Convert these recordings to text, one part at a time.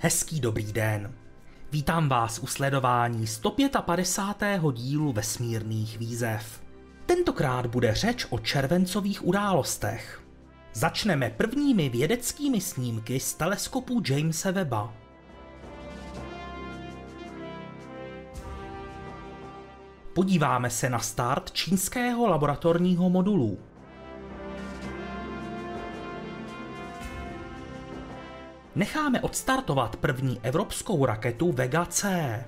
Hezký dobrý den. Vítám vás u sledování 155. dílu vesmírných výzev. Tentokrát bude řeč o červencových událostech. Začneme prvními vědeckými snímky z teleskopu Jamesa Webba. Podíváme se na start čínského laboratorního modulu. Necháme odstartovat první evropskou raketu Vega C.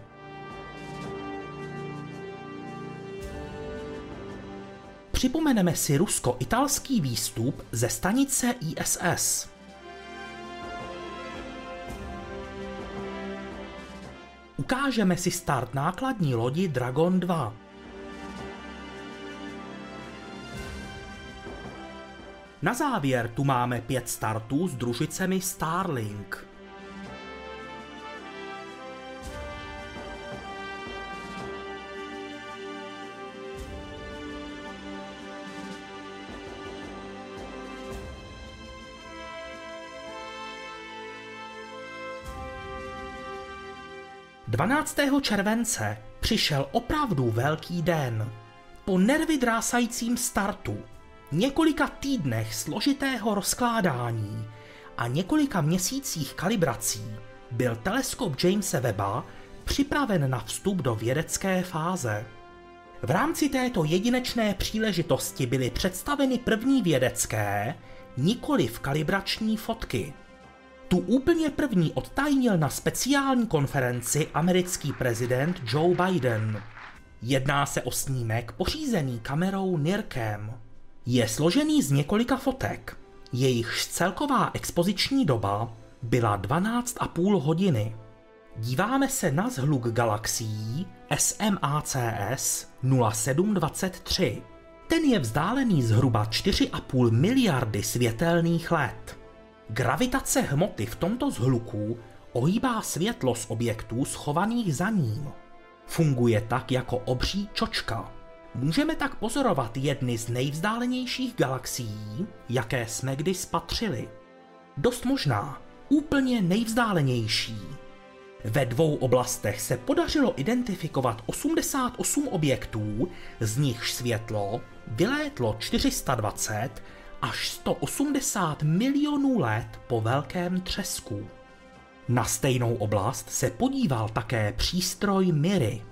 Připomeneme si rusko-italský výstup ze stanice ISS. Ukážeme si start nákladní lodi Dragon 2. Na závěr tu máme pět startů s družicemi Starlink. Dvanáctého července přišel opravdu velký den. Po nervy drásajícím startu několika týdnech složitého rozkládání a několika měsících kalibrací byl teleskop Jamesa Webba připraven na vstup do vědecké fáze. V rámci této jedinečné příležitosti byly představeny první vědecké, nikoli v kalibrační fotky. Tu úplně první odtajnil na speciální konferenci americký prezident Joe Biden. Jedná se o snímek pořízený kamerou NIRCam. Je složený z několika fotek, jejichž celková expoziční doba byla 12,5 hodiny. Díváme se na zhluk galaxií SMACS 0723. Ten je vzdálený zhruba 4,5 miliardy světelných let. Gravitace hmoty v tomto zhluku ohýbá světlo z objektů schovaných za ním. Funguje tak jako obří čočka. Můžeme tak pozorovat jedny z nejvzdálenějších galaxií, jaké jsme kdy spatřili. Dost možná úplně nejvzdálenější. Ve dvou oblastech se podařilo identifikovat 88 objektů, z nichž světlo vylétlo 420 až 180 milionů let po velkém třesku. Na stejnou oblast se podíval také přístroj Miry,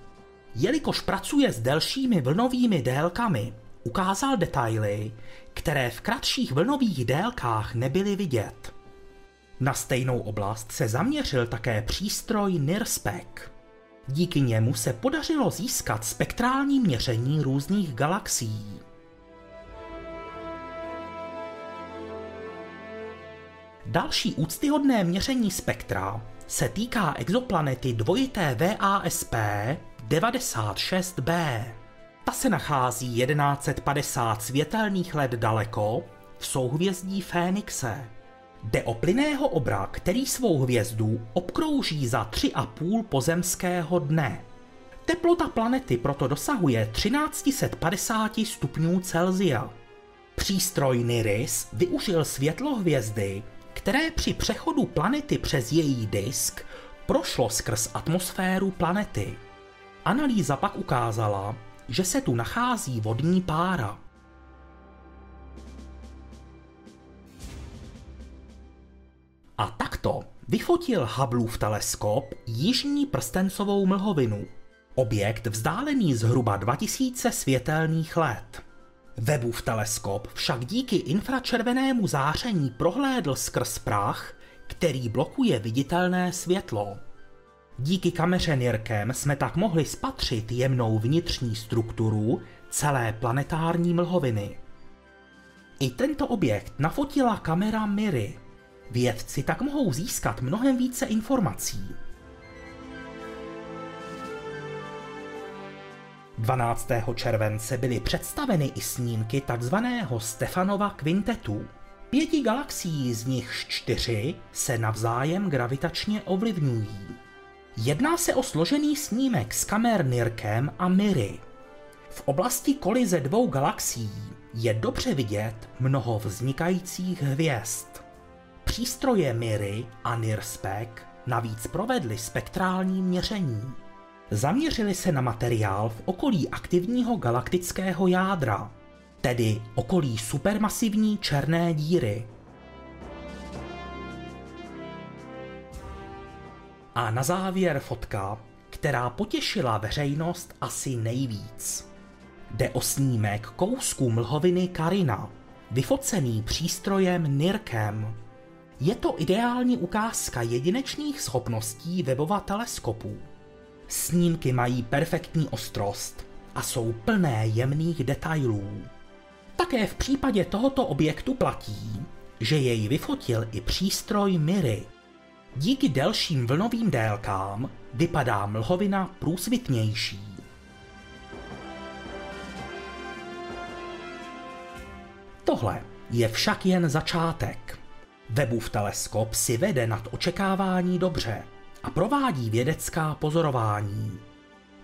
jelikož pracuje s delšími vlnovými délkami, ukázal detaily, které v kratších vlnových délkách nebyly vidět. Na stejnou oblast se zaměřil také přístroj NIRSPEC. Díky němu se podařilo získat spektrální měření různých galaxií. Další úctyhodné měření spektra se týká exoplanety dvojité VASP 96b. Ta se nachází 1150 světelných let daleko v souhvězdí Fénixe. Jde o plyného obra, který svou hvězdu obkrouží za 3,5 pozemského dne. Teplota planety proto dosahuje 1350 stupňů Celsia. Přístroj NIRIS využil světlo hvězdy, které při přechodu planety přes její disk prošlo skrz atmosféru planety. Analýza pak ukázala, že se tu nachází vodní pára. A takto vyfotil Hubbleův teleskop jižní prstencovou mlhovinu, objekt vzdálený zhruba 2000 světelných let. Webův teleskop však díky infračervenému záření prohlédl skrz prach, který blokuje viditelné světlo. Díky kameře NIRCam jsme tak mohli spatřit jemnou vnitřní strukturu celé planetární mlhoviny. I tento objekt nafotila kamera Miry. Vědci tak mohou získat mnohem více informací. 12. července byly představeny i snímky tzv. Stefanova kvintetu. Pěti galaxií z nich čtyři se navzájem gravitačně ovlivňují. Jedná se o složený snímek s kamer NIRCam a MIRI. V oblasti kolize dvou galaxií je dobře vidět mnoho vznikajících hvězd. Přístroje MIRI a NIRSPEC navíc provedli spektrální měření. Zaměřili se na materiál v okolí aktivního galaktického jádra, tedy okolí supermasivní černé díry. A na závěr fotka, která potěšila veřejnost asi nejvíc. Jde o snímek kousku mlhoviny Karina, vyfocený přístrojem NIRKem. Je to ideální ukázka jedinečných schopností webova teleskopu. Snímky mají perfektní ostrost a jsou plné jemných detailů. Také v případě tohoto objektu platí, že jej vyfotil i přístroj Miry. Díky delším vlnovým délkám vypadá mlhovina průsvitnější. Tohle je však jen začátek. Webův teleskop si vede nad očekávání dobře a provádí vědecká pozorování.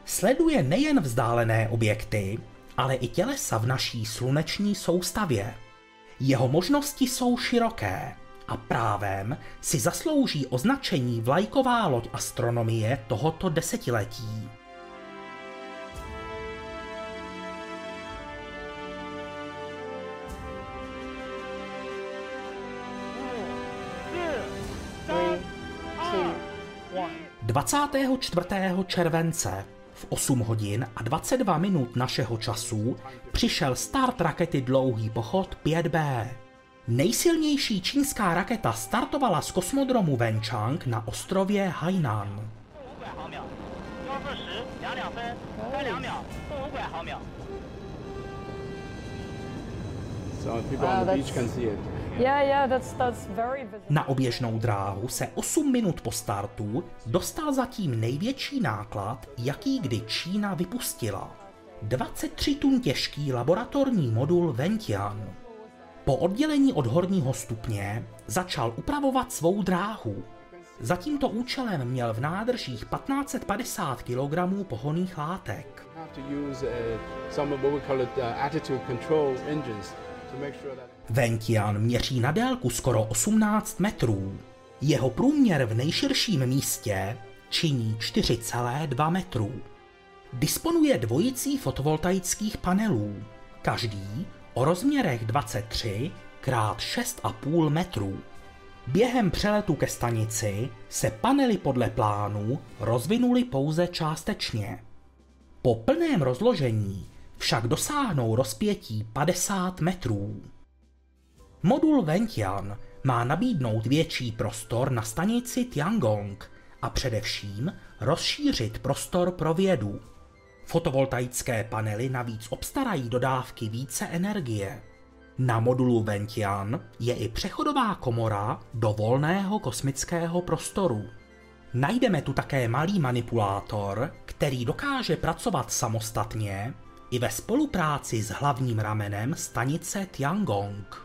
Sleduje nejen vzdálené objekty, ale i tělesa v naší sluneční soustavě. Jeho možnosti jsou široké a právem si zaslouží označení vlajková loď astronomie tohoto desetiletí. Dvacátého 24. července v 8 hodin a 22 minut našeho času přišel start rakety Dlouhý pochod 5B. Nejsilnější čínská raketa startovala z kosmodromu Wenchang na ostrově Hainan. Na oběžnou dráhu se 8 minut po startu dostal zatím největší náklad, jaký kdy Čína vypustila. 23 tun těžký laboratorní modul Ventian. Po oddělení od horního stupně začal upravovat svou dráhu. Za tímto účelem měl v nádržích 1550 kg pohonných látek. uh, uh, Ventian měří na délku skoro 18 metrů. Jeho průměr v nejširším místě činí 4,2 metrů. Disponuje dvojicí fotovoltaických panelů, každý o rozměrech 23 x 6,5 metrů. Během přeletu ke stanici se panely podle plánu rozvinuly pouze částečně. Po plném rozložení však dosáhnou rozpětí 50 metrů. Modul Ventian má nabídnout větší prostor na stanici Tiangong a především rozšířit prostor pro vědu. Fotovoltaické panely navíc obstarají dodávky více energie. Na modulu Ventian je i přechodová komora do volného kosmického prostoru. Najdeme tu také malý manipulátor, který dokáže pracovat samostatně i ve spolupráci s hlavním ramenem stanice Tiangong.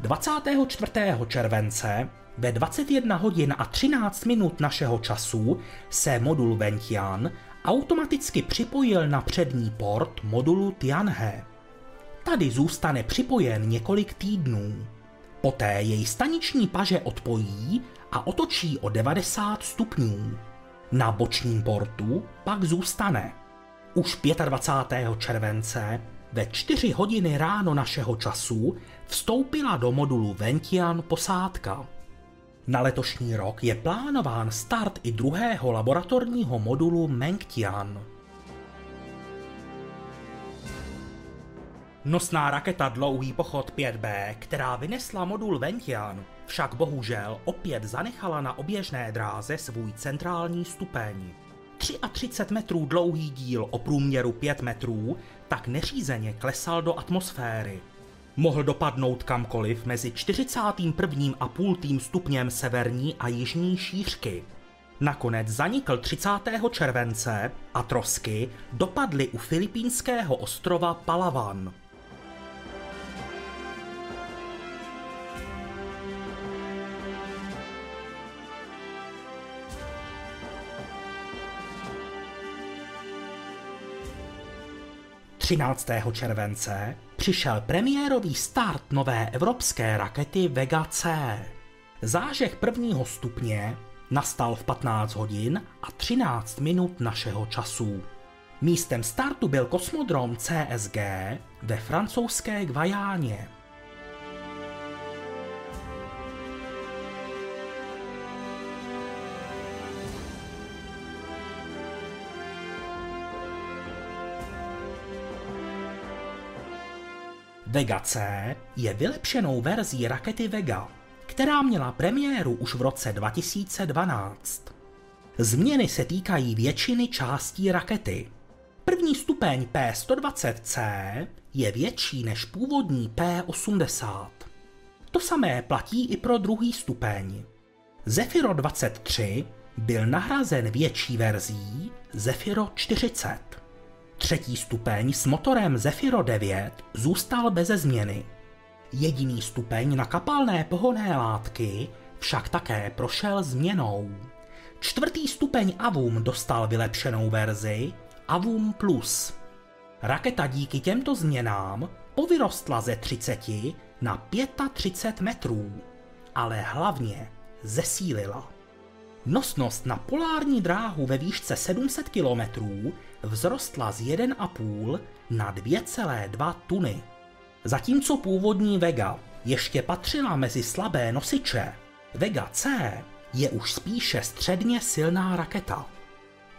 24. července ve 21 hodin a 13 minut našeho času se modul Ventian automaticky připojil na přední port modulu Tianhe. Tady zůstane připojen několik týdnů. Poté jej staniční paže odpojí a otočí o 90 stupňů. Na bočním portu pak zůstane. Už 25. července ve 4 hodiny ráno našeho času vstoupila do modulu Ventian posádka. Na letošní rok je plánován start i druhého laboratorního modulu Mengtian. Nosná raketa Dlouhý pochod 5B, která vynesla modul Ventian, však bohužel opět zanechala na oběžné dráze svůj centrální stupeň. 33 metrů dlouhý díl o průměru 5 metrů tak neřízeně klesal do atmosféry. Mohl dopadnout kamkoliv mezi 41. a půl tým stupněm severní a jižní šířky. Nakonec zanikl 30. července a trosky dopadly u filipínského ostrova Palawan. 13. července přišel premiérový start nové evropské rakety Vega C. Zážeh prvního stupně nastal v 15 hodin a 13 minut našeho času. Místem startu byl kosmodrom CSG ve francouzské Gvajáně. Vega C je vylepšenou verzí rakety Vega, která měla premiéru už v roce 2012. Změny se týkají většiny částí rakety. První stupeň P120C je větší než původní P80. To samé platí i pro druhý stupeň. Zefiro 23 byl nahrazen větší verzí Zefiro 40. Třetí stupeň s motorem Zephyro 9 zůstal beze změny. Jediný stupeň na kapalné pohonné látky však také prošel změnou. Čtvrtý stupeň Avum dostal vylepšenou verzi Avum Plus. Raketa díky těmto změnám povyrostla ze 30 na 35 metrů, ale hlavně zesílila. Nosnost na polární dráhu ve výšce 700 km vzrostla z 1,5 na 2,2 tuny. Zatímco původní Vega ještě patřila mezi slabé nosiče, Vega C je už spíše středně silná raketa.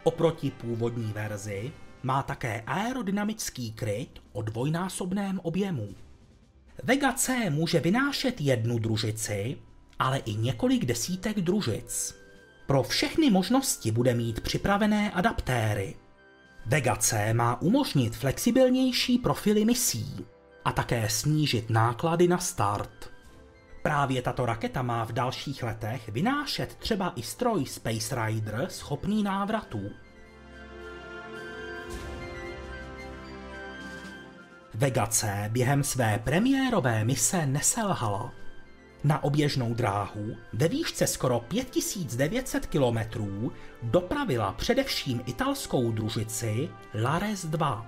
Oproti původní verzi má také aerodynamický kryt o dvojnásobném objemu. Vega C může vynášet jednu družici, ale i několik desítek družic. Pro všechny možnosti bude mít připravené adaptéry. Vega C má umožnit flexibilnější profily misí a také snížit náklady na start. Právě tato raketa má v dalších letech vynášet třeba i stroj Space Rider schopný návratu. Vega C během své premiérové mise neselhala. Na oběžnou dráhu ve výšce skoro 5900 km dopravila především italskou družici Lares 2.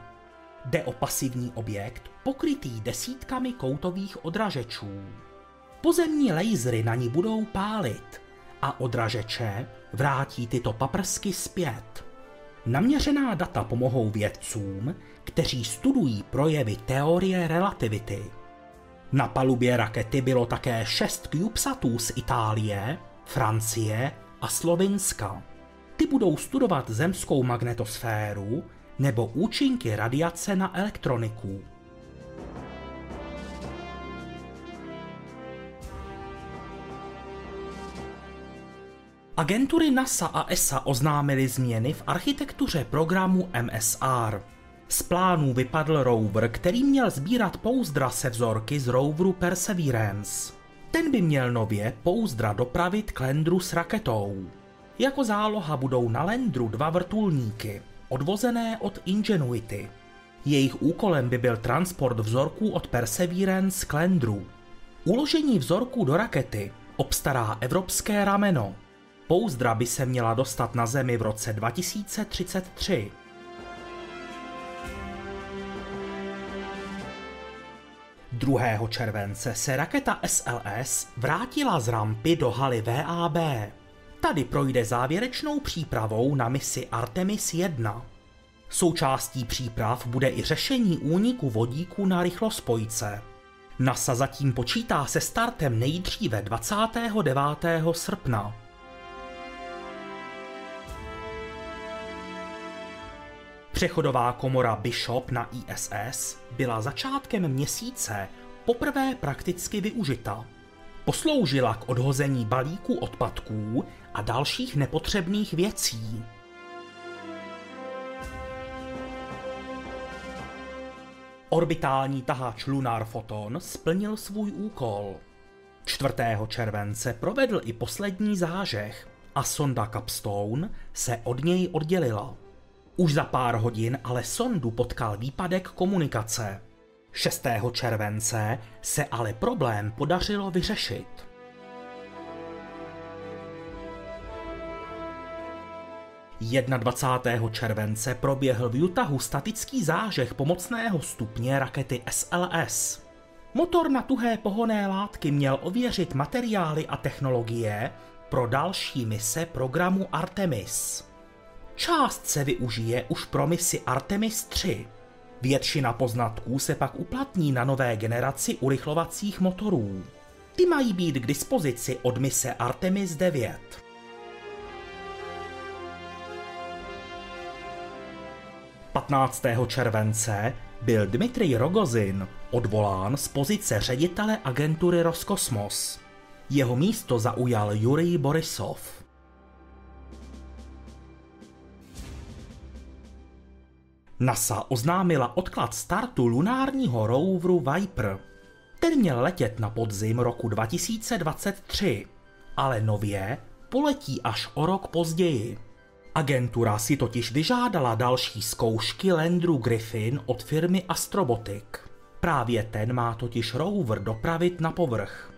Jde o pasivní objekt pokrytý desítkami koutových odražečů. Pozemní lasery na ní budou pálit a odražeče vrátí tyto paprsky zpět. Naměřená data pomohou vědcům, kteří studují projevy teorie relativity. Na palubě rakety bylo také šest CubeSatů z Itálie, Francie a Slovinska. Ty budou studovat zemskou magnetosféru nebo účinky radiace na elektroniku. Agentury NASA a ESA oznámily změny v architektuře programu MSR. Z plánů vypadl rover, který měl sbírat pouzdra se vzorky z roveru Perseverance. Ten by měl nově pouzdra dopravit k Landru s raketou. Jako záloha budou na Landru dva vrtulníky, odvozené od Ingenuity. Jejich úkolem by byl transport vzorků od Perseverance k Landru. Uložení vzorků do rakety obstará evropské rameno. Pouzdra by se měla dostat na Zemi v roce 2033. 2. července se raketa SLS vrátila z rampy do haly VAB. Tady projde závěrečnou přípravou na misi Artemis 1. Součástí příprav bude i řešení úniku vodíku na rychlospojce. NASA zatím počítá se startem nejdříve 29. srpna. Přechodová komora Bishop na ISS byla začátkem měsíce poprvé prakticky využita. Posloužila k odhození balíků odpadků a dalších nepotřebných věcí. Orbitální tahač Lunar Photon splnil svůj úkol. 4. července provedl i poslední zážeh a sonda Capstone se od něj oddělila. Už za pár hodin ale sondu potkal výpadek komunikace. 6. července se ale problém podařilo vyřešit. 21. července proběhl v Utahu statický zážeh pomocného stupně rakety SLS. Motor na tuhé pohonné látky měl ověřit materiály a technologie pro další mise programu Artemis. Část se využije už pro misi Artemis 3. Většina poznatků se pak uplatní na nové generaci urychlovacích motorů. Ty mají být k dispozici od mise Artemis 9. 15. července byl Dmitrij Rogozin odvolán z pozice ředitele agentury Roskosmos. Jeho místo zaujal Jurij Borisov. NASA oznámila odklad startu lunárního roveru Viper. Ten měl letět na podzim roku 2023, ale nově poletí až o rok později. Agentura si totiž vyžádala další zkoušky Landru Griffin od firmy Astrobotic. Právě ten má totiž rover dopravit na povrch.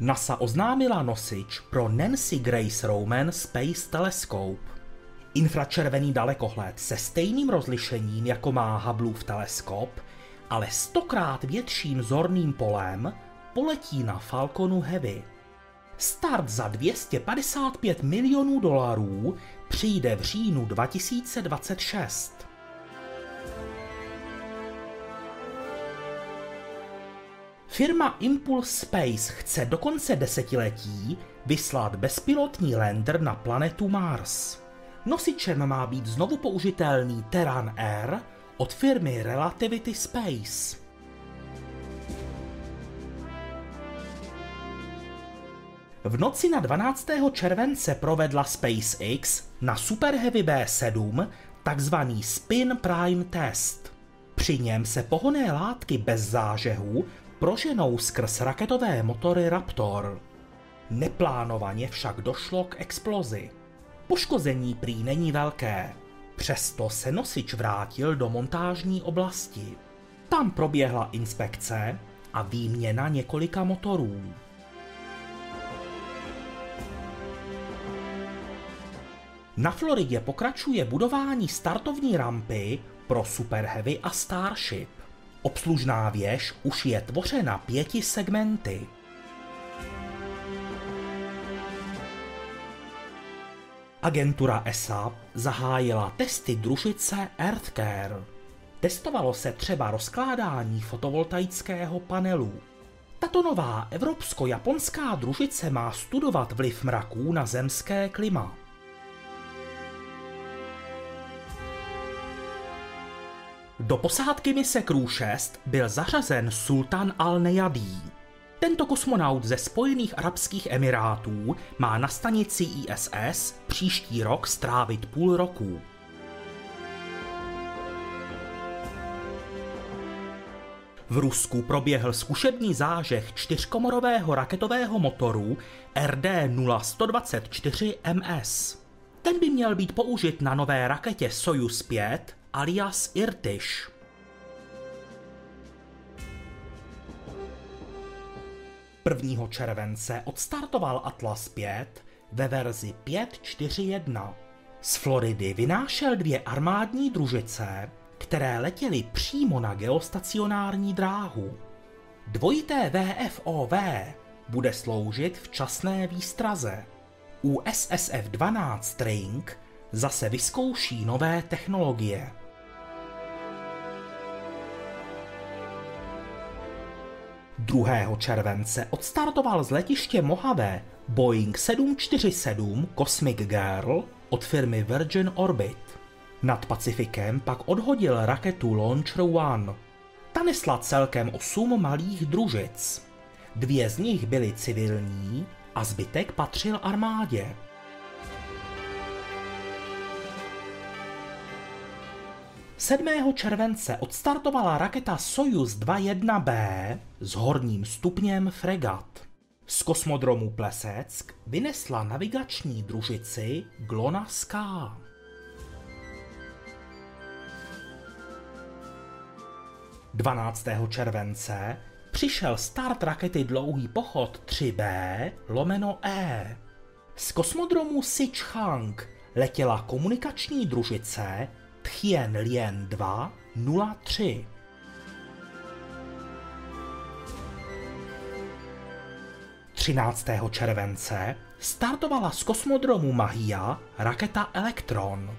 NASA oznámila nosič pro Nancy Grace Roman Space Telescope. Infračervený dalekohled se stejným rozlišením jako má Hubbleův teleskop, ale stokrát větším zorným polem poletí na Falconu Heavy. Start za 255 milionů dolarů přijde v říjnu 2026. Firma Impulse Space chce do konce desetiletí vyslat bezpilotní lander na planetu Mars. Nosičem má být znovu použitelný Terran Air od firmy Relativity Space. V noci na 12. července provedla SpaceX na Super Heavy B7 takzvaný Spin Prime Test. Při něm se pohonné látky bez zážehu proženou skrz raketové motory Raptor. Neplánovaně však došlo k explozi. Poškození prý není velké, přesto se nosič vrátil do montážní oblasti. Tam proběhla inspekce a výměna několika motorů. Na Floridě pokračuje budování startovní rampy pro Super Heavy a Starship. Obslužná věž už je tvořena pěti segmenty. Agentura ESA zahájila testy družice EarthCare. Testovalo se třeba rozkládání fotovoltaického panelu. Tato nová evropsko-japonská družice má studovat vliv mraků na zemské klima. Do posádky mise Crew 6 byl zařazen Sultan al-Nejadí. Tento kosmonaut ze Spojených Arabských Emirátů má na stanici ISS příští rok strávit půl roku. V Rusku proběhl zkušební zážeh čtyřkomorového raketového motoru RD-0124MS. Ten by měl být použit na nové raketě Soyuz 5 alias Irtyš. Prvního července odstartoval Atlas 5 ve verzi 5.4.1. Z Floridy vynášel dvě armádní družice, které letěly přímo na geostacionární dráhu. Dvojité VFOV bude sloužit v časné výstraze. U SSF-12 String zase vyzkouší nové technologie. Druhého července odstartoval z letiště Mojave Boeing 747 Cosmic Girl od firmy Virgin Orbit. Nad Pacifikem pak odhodil raketu Launcher One. Ta nesla celkem 8 malých družic. Dvě z nich byly civilní a zbytek patřil armádě. 7. července odstartovala raketa Soyuz 21B s horním stupněm fregat. Z kosmodromu Pleseck vynesla navigační družici GLONASS K. Dvanáctého července přišel start rakety Dlouhý pochod 3B lomeno E. Z kosmodromu Sichang letěla komunikační družice Tchien Lien 2 03. 13. července startovala z kosmodromu Mahia raketa Elektron.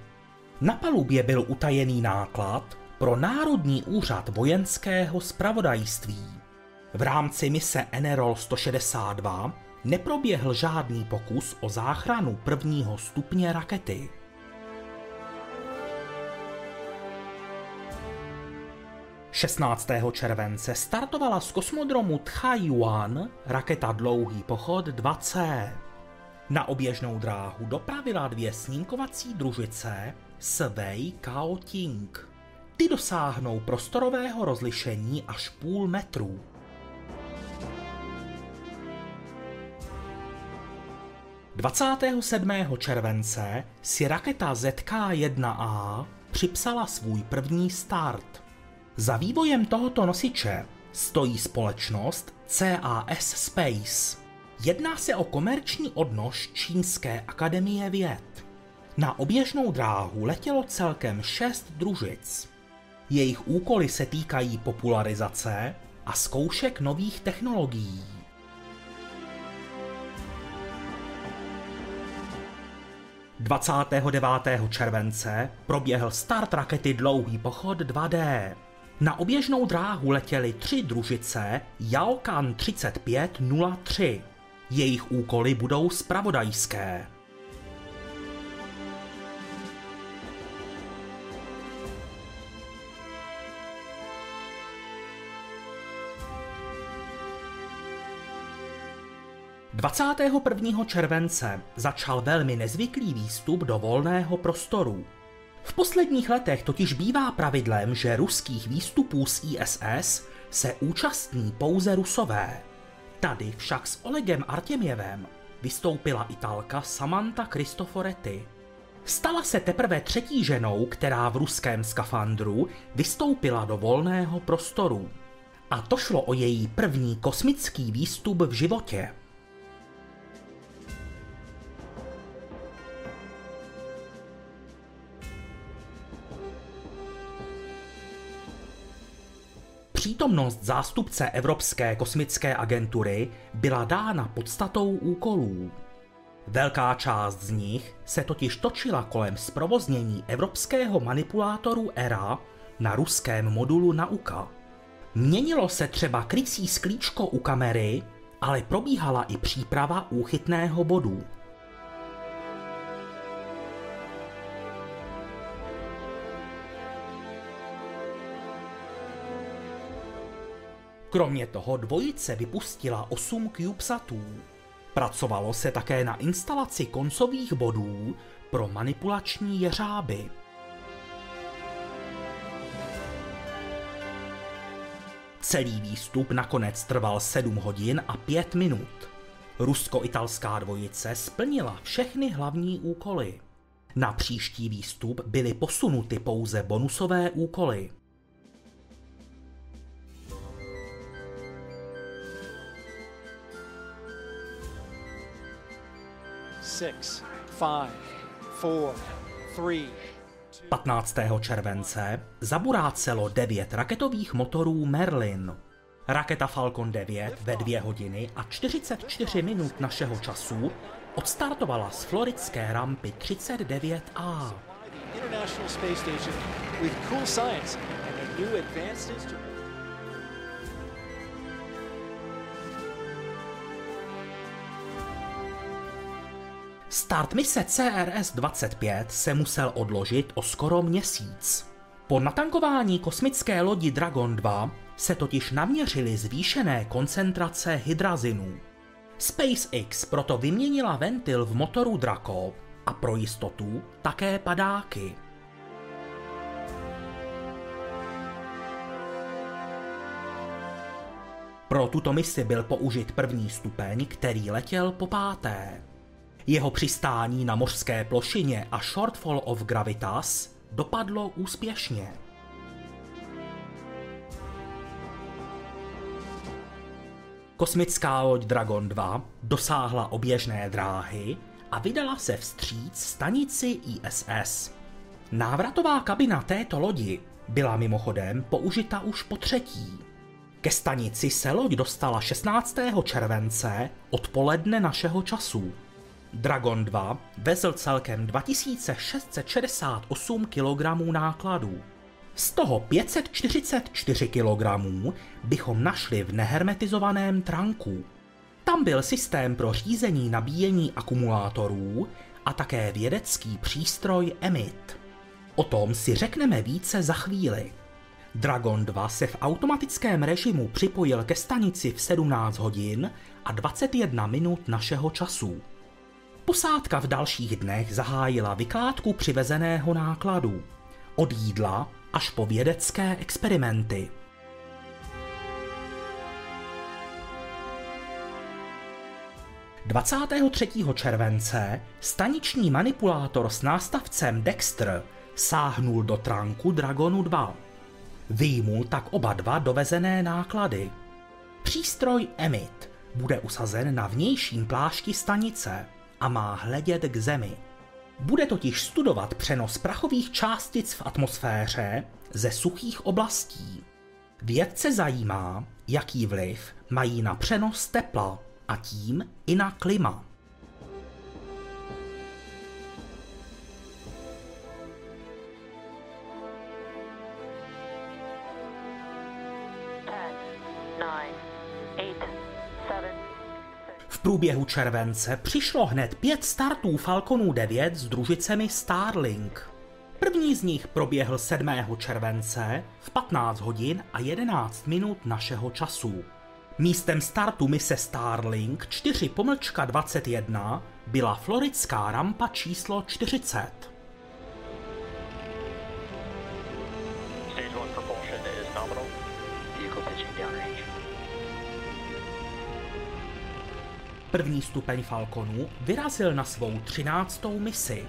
Na palubě byl utajený náklad pro Národní úřad vojenského spravodajství. V rámci mise Enerol 162 neproběhl žádný pokus o záchranu prvního stupně rakety. 16. července startovala z kosmodromu Tchaiwan raketa Dlouhý pochod 2C. Na oběžnou dráhu dopravila dvě snímkovací družice Svei Kao Ting. Ty dosáhnou prostorového rozlišení až půl metru. Dvacátého 27. července si raketa ZK-1A připsala svůj první start. Za vývojem tohoto nosiče stojí společnost CAS Space. Jedná se o komerční odnož Čínské akademie věd. Na oběžnou dráhu letělo celkem šest družic. Jejich úkoly se týkají popularizace a zkoušek nových technologií. Dvacátého 29. července proběhl start rakety Dlouhý pochod 2D. Na oběžnou dráhu letěly tři družice Yaokan 3503. Jejich úkoly budou spravodajské. 21. července začal velmi nezvyklý výstup do volného prostoru. V posledních letech totiž bývá pravidlem, že ruských výstupů z ISS se účastní pouze rusové. Tady však s Olegem Artěměvem vystoupila italka Samantha Cristoforetti. Stala se teprve třetí ženou, která v ruském skafandru vystoupila do volného prostoru. A to šlo o její první kosmický výstup v životě. Přítomnost zástupce Evropské kosmické agentury byla dána podstatou úkolů. Velká část z nich se totiž točila kolem zprovoznění evropského manipulátoru ERA na ruském modulu Nauka. Měnilo se třeba krycí sklíčko u kamery, ale probíhala i příprava úchytného bodu. Kromě toho dvojice vypustila 8 CubeSatů. Pracovalo se také na instalaci koncových bodů pro manipulační jeřáby. Celý výstup nakonec trval 7 hodin a 5 minut. Rusko-italská dvojice splnila všechny hlavní úkoly. Na příští výstup byly posunuty pouze bonusové úkoly. Six, five, four, three, 15. července zaburácelo 9 raketových motorů Merlin. Raketa Falcon 9 ve 2 hodiny a 44 minut našeho času odstartovala z floridské rampy 39A. Start mise CRS-25 se musel odložit o skoro měsíc. Po natankování kosmické lodi Dragon 2 se totiž naměřily zvýšené koncentrace hydrazinu. SpaceX proto vyměnila ventil v motoru Draco a pro jistotu také padáky. Pro tuto misi byl použit první stupeň, který letěl po páté. Jeho přistání na mořské plošině a Shortfall of Gravitas dopadlo úspěšně. Kosmická loď Dragon 2 dosáhla oběžné dráhy a vydala se vstříc stanici ISS. Návratová kabina této lodi byla mimochodem použita už po třetí. Ke stanici se loď dostala 16. července odpoledne našeho času. Dragon 2 vezl celkem 2668 kg nákladů. Z toho 544 kg bychom našli v nehermetizovaném tranku. Tam byl systém pro řízení nabíjení akumulátorů a také vědecký přístroj EMIT. O tom si řekneme více za chvíli. Dragon 2 se v automatickém režimu připojil ke stanici v 17 hodin a 21 minut našeho času. Posádka v dalších dnech zahájila vykládku přivezeného nákladu. Od jídla až po vědecké experimenty. Dvacátého 23. července staniční manipulátor s nástavcem Dexter sáhnul do tránku Dragonu 2. Vyjmul tak oba dva dovezené náklady. Přístroj Emit bude usazen na vnějším plášti stanice a má hledět k zemi. Bude totiž studovat přenos prachových částic v atmosféře ze suchých oblastí. Vědce zajímá, jaký vliv mají na přenos tepla a tím i na klima. Průběhu července přišlo hned pět startů Falconů 9 s družicemi Starlink. První z nich proběhl 7. července v 15 hodin a 11 minut našeho času. Místem startu mise Starlink 4 pomlčka 21 byla floridská rampa číslo 40. První stupeň Falconu vyrazil na svou 13. misi.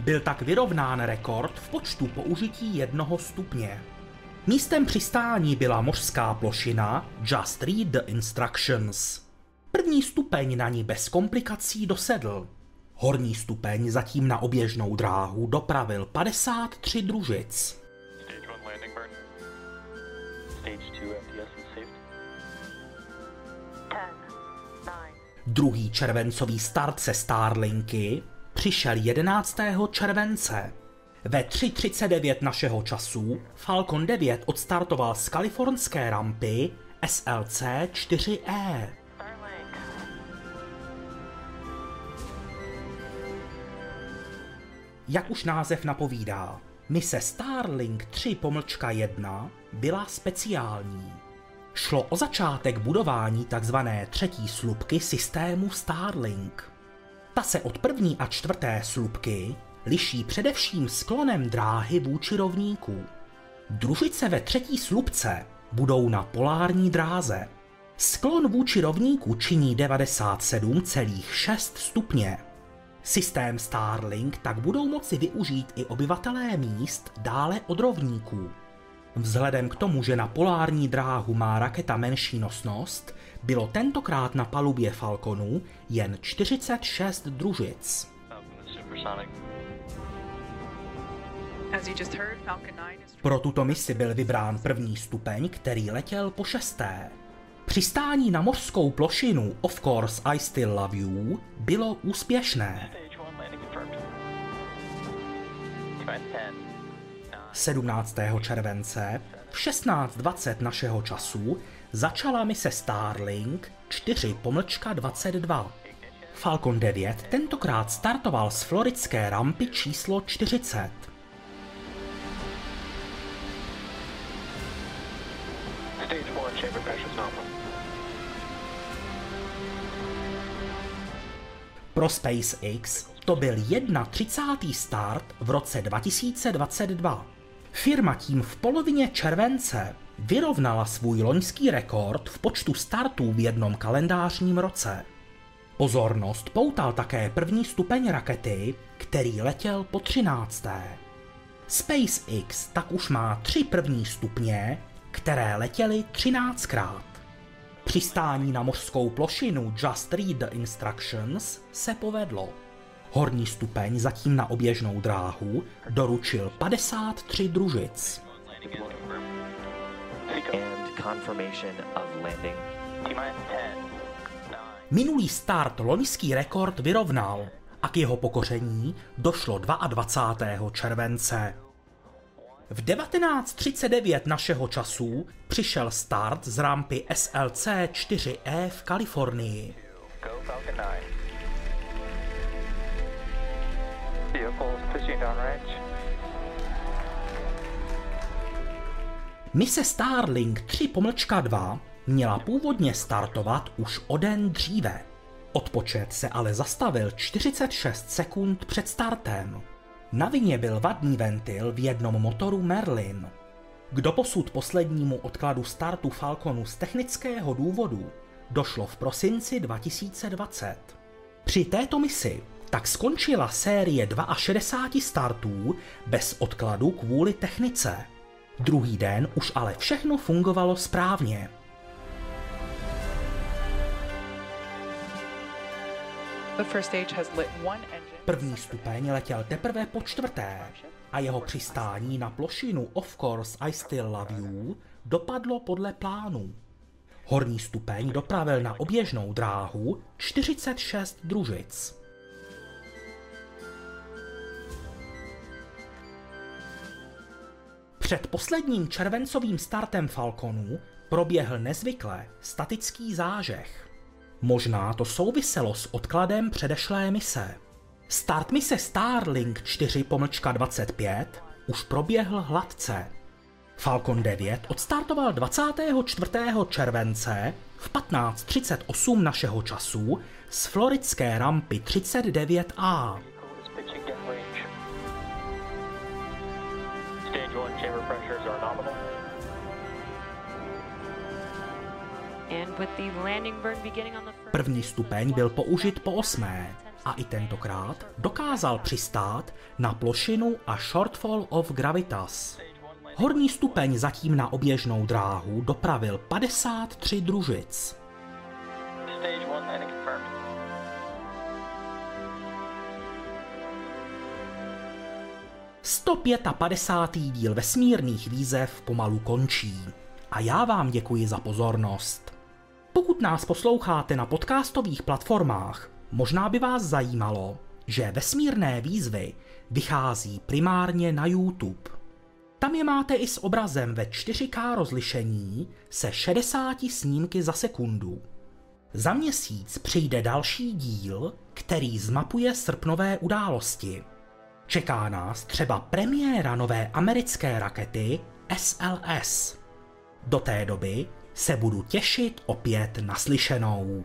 Byl tak vyrovnán rekord v počtu použití jednoho stupně. Místem přistání byla mořská plošina Just Read the Instructions. První stupeň na ní bez komplikací dosedl. Horní stupeň zatím na oběžnou dráhu dopravil 53 družic. Stage 1 landing burn. Stage 2 MTS Druhý červencový start se Starlinky přišel 11. července. Ve 3.39 našeho času Falcon 9 odstartoval z kalifornské rampy SLC 4E. Jak už název napovídá, mise Starlink 3 pomlčka 1 byla speciální. Šlo o začátek budování tzv. třetí slupky systému Starlink. Ta se od první a čtvrté slupky liší především sklonem dráhy vůči rovníku. Družice ve třetí slupce budou na polární dráze. Sklon vůči rovníku činí 97,6 stupně. Systém Starlink tak budou moci využít i obyvatelé míst dále od rovníků. Vzhledem k tomu, že na polární dráhu má raketa menší nosnost, bylo tentokrát na palubě Falconu jen 46 družic. Falcon is supersonic. As you just heard, Falcon 9 is Pro tuto misi byl vybrán první stupeň, který letěl po šesté. Přistání na mořskou plošinu Of Course I Still Love You bylo úspěšné. 17. července v 16.20 našeho času začala mise Starlink 4 pomlčka 22. Falcon 9 tentokrát startoval z floridské rampy číslo 40. Stage 1 chamber pressure is nominal. Pro SpaceX to byl 31. start v roce 2022. Firma tím v polovině července vyrovnala svůj loňský rekord v počtu startů v jednom kalendářním roce. Pozornost poutal také první stupeň rakety, který letěl po 13. SpaceX tak už má tři první stupně, které letěly 13krát. Přistání na mořskou plošinu Just Read the Instructions se povedlo. Horní stupeň zatím na oběžnou dráhu doručil 53 družic. And confirmation of landing. T-minus 10, 9, Minulý start loňský rekord vyrovnal a k jeho pokoření došlo 22. července. V 19.39 našeho času přišel start z rampy SLC 4E v Kalifornii. go Falcon 9. Mise Starlink 3 pomlčka 2 měla původně startovat už o den dříve. Odpočet se ale zastavil 46 sekund před startem. Na vině byl vadný ventil v jednom motoru Merlin. K doposud poslednímu odkladu startu Falconu z technického důvodu došlo v prosinci 2020. Při této misi tak skončila série 62 startů bez odkladu kvůli technice. Druhý den už ale všechno fungovalo správně. První stupeň letěl teprve po čtvrté a jeho přistání na plošinu Of Course I Still Love You dopadlo podle plánu. Horní stupeň dopravil na oběžnou dráhu 46 družic. Před posledním červencovým startem Falconu proběhl nezvykle statický zážeh. Možná to souviselo s odkladem předešlé mise. Start mise Starlink 4 pomlčka 25 už proběhl hladce. Falcon 9 odstartoval 24. července v 15.38 našeho času z floridské rampy 39A. První stupeň byl použit po osmé a i tentokrát dokázal přistát na plošinu a shortfall of gravitas. Horní stupeň zatím na oběžnou dráhu dopravil 53 družic. Stage 1 landing confirmed. Sto 155. díl vesmírných výzev pomalu končí. A já vám děkuji za pozornost. Pokud nás posloucháte na podcastových platformách, možná by vás zajímalo, že vesmírné výzvy vychází primárně na YouTube. Tam je máte i s obrazem ve 4K rozlišení se 60 snímky za sekundu. Za měsíc přijde další díl, který zmapuje srpnové události. Čeká nás třeba premiéra nové americké rakety SLS. Do té doby se budu těšit opět naslyšenou.